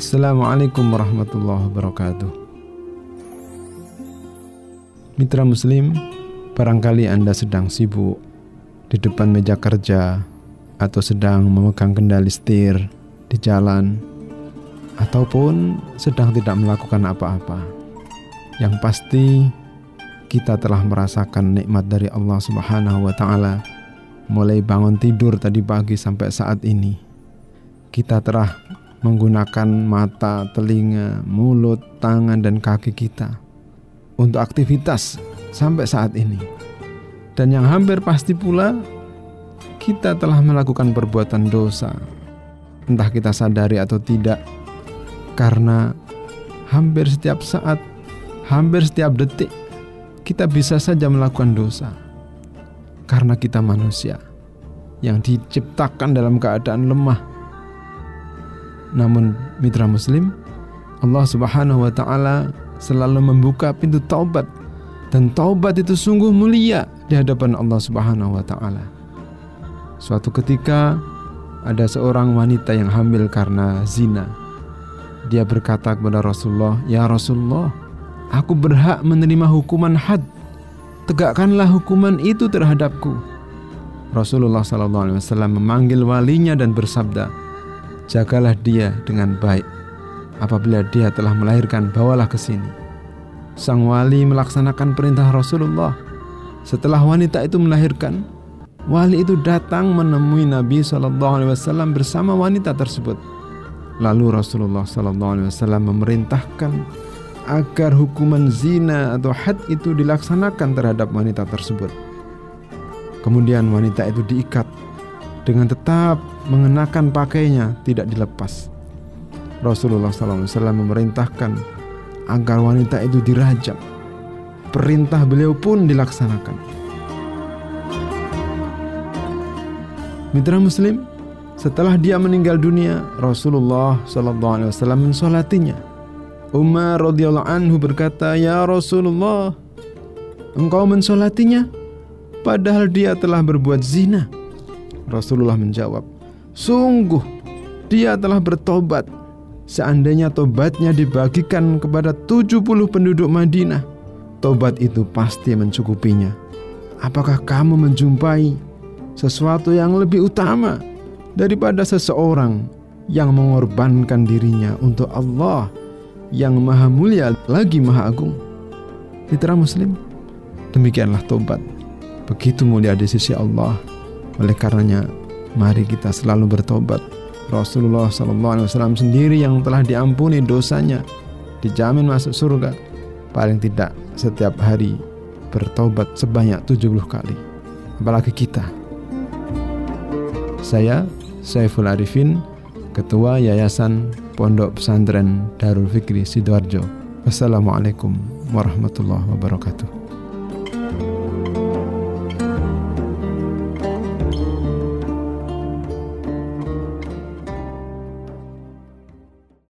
Wassalamualaikum warahmatullahi wabarakatuh. Mitra Muslim, barangkali Anda sedang sibuk di depan meja kerja atau sedang memegang kendali setir di jalan ataupun sedang tidak melakukan apa-apa. Yang pasti kita telah merasakan nikmat dari Allah Subhanahu wa taala mulai bangun tidur tadi pagi sampai saat ini. Kita telah menggunakan mata, telinga, mulut, tangan dan kaki kita untuk aktivitas sampai saat ini. Dan yang hampir pasti pula kita telah melakukan perbuatan dosa. Entah kita sadari atau tidak. Karena hampir setiap saat, hampir setiap detik kita bisa saja melakukan dosa. Karena kita manusia yang diciptakan dalam keadaan lemah. Namun mitra muslim, Allah Subhanahu wa taala selalu membuka pintu taubat dan taubat itu sungguh mulia di hadapan Allah Subhanahu wa taala. Suatu ketika ada seorang wanita yang hamil karena zina. Dia berkata kepada Rasulullah, "Ya Rasulullah, aku berhak menerima hukuman had. Tegakkanlah hukuman itu terhadapku." Rasulullah SAW memanggil walinya dan bersabda, "Jagalah dia dengan baik." apabila dia telah melahirkan bawalah ke sini. Sang wali melaksanakan perintah Rasulullah. Setelah wanita itu melahirkan, wali itu datang menemui Nabi Shallallahu Alaihi Wasallam bersama wanita tersebut. Lalu Rasulullah Shallallahu Alaihi Wasallam memerintahkan agar hukuman zina atau had itu dilaksanakan terhadap wanita tersebut. Kemudian wanita itu diikat dengan tetap mengenakan pakainya tidak dilepas. Rasulullah SAW memerintahkan agar wanita itu dirajam. Perintah beliau pun dilaksanakan. Mitra Muslim, setelah dia meninggal dunia, Rasulullah SAW mensolatinya. Umar radhiyallahu anhu berkata, "Ya Rasulullah, engkau mensolatinya, padahal dia telah berbuat zina." Rasulullah menjawab, "Sungguh, dia telah bertobat Seandainya tobatnya dibagikan kepada 70 penduduk Madinah, tobat itu pasti mencukupinya. Apakah kamu menjumpai sesuatu yang lebih utama daripada seseorang yang mengorbankan dirinya untuk Allah yang maha mulia lagi maha agung? Mitra muslim, demikianlah tobat. Begitu mulia di sisi Allah. Oleh karenanya, mari kita selalu bertobat. Rasulullah SAW sendiri yang telah diampuni dosanya dijamin masuk surga. Paling tidak setiap hari bertobat sebanyak 70 kali. Apalagi kita. Saya Saiful Arifin Ketua Yayasan Pondok Pesantren Darul Fikri Sidoarjo. Wassalamualaikum warahmatullahi wabarakatuh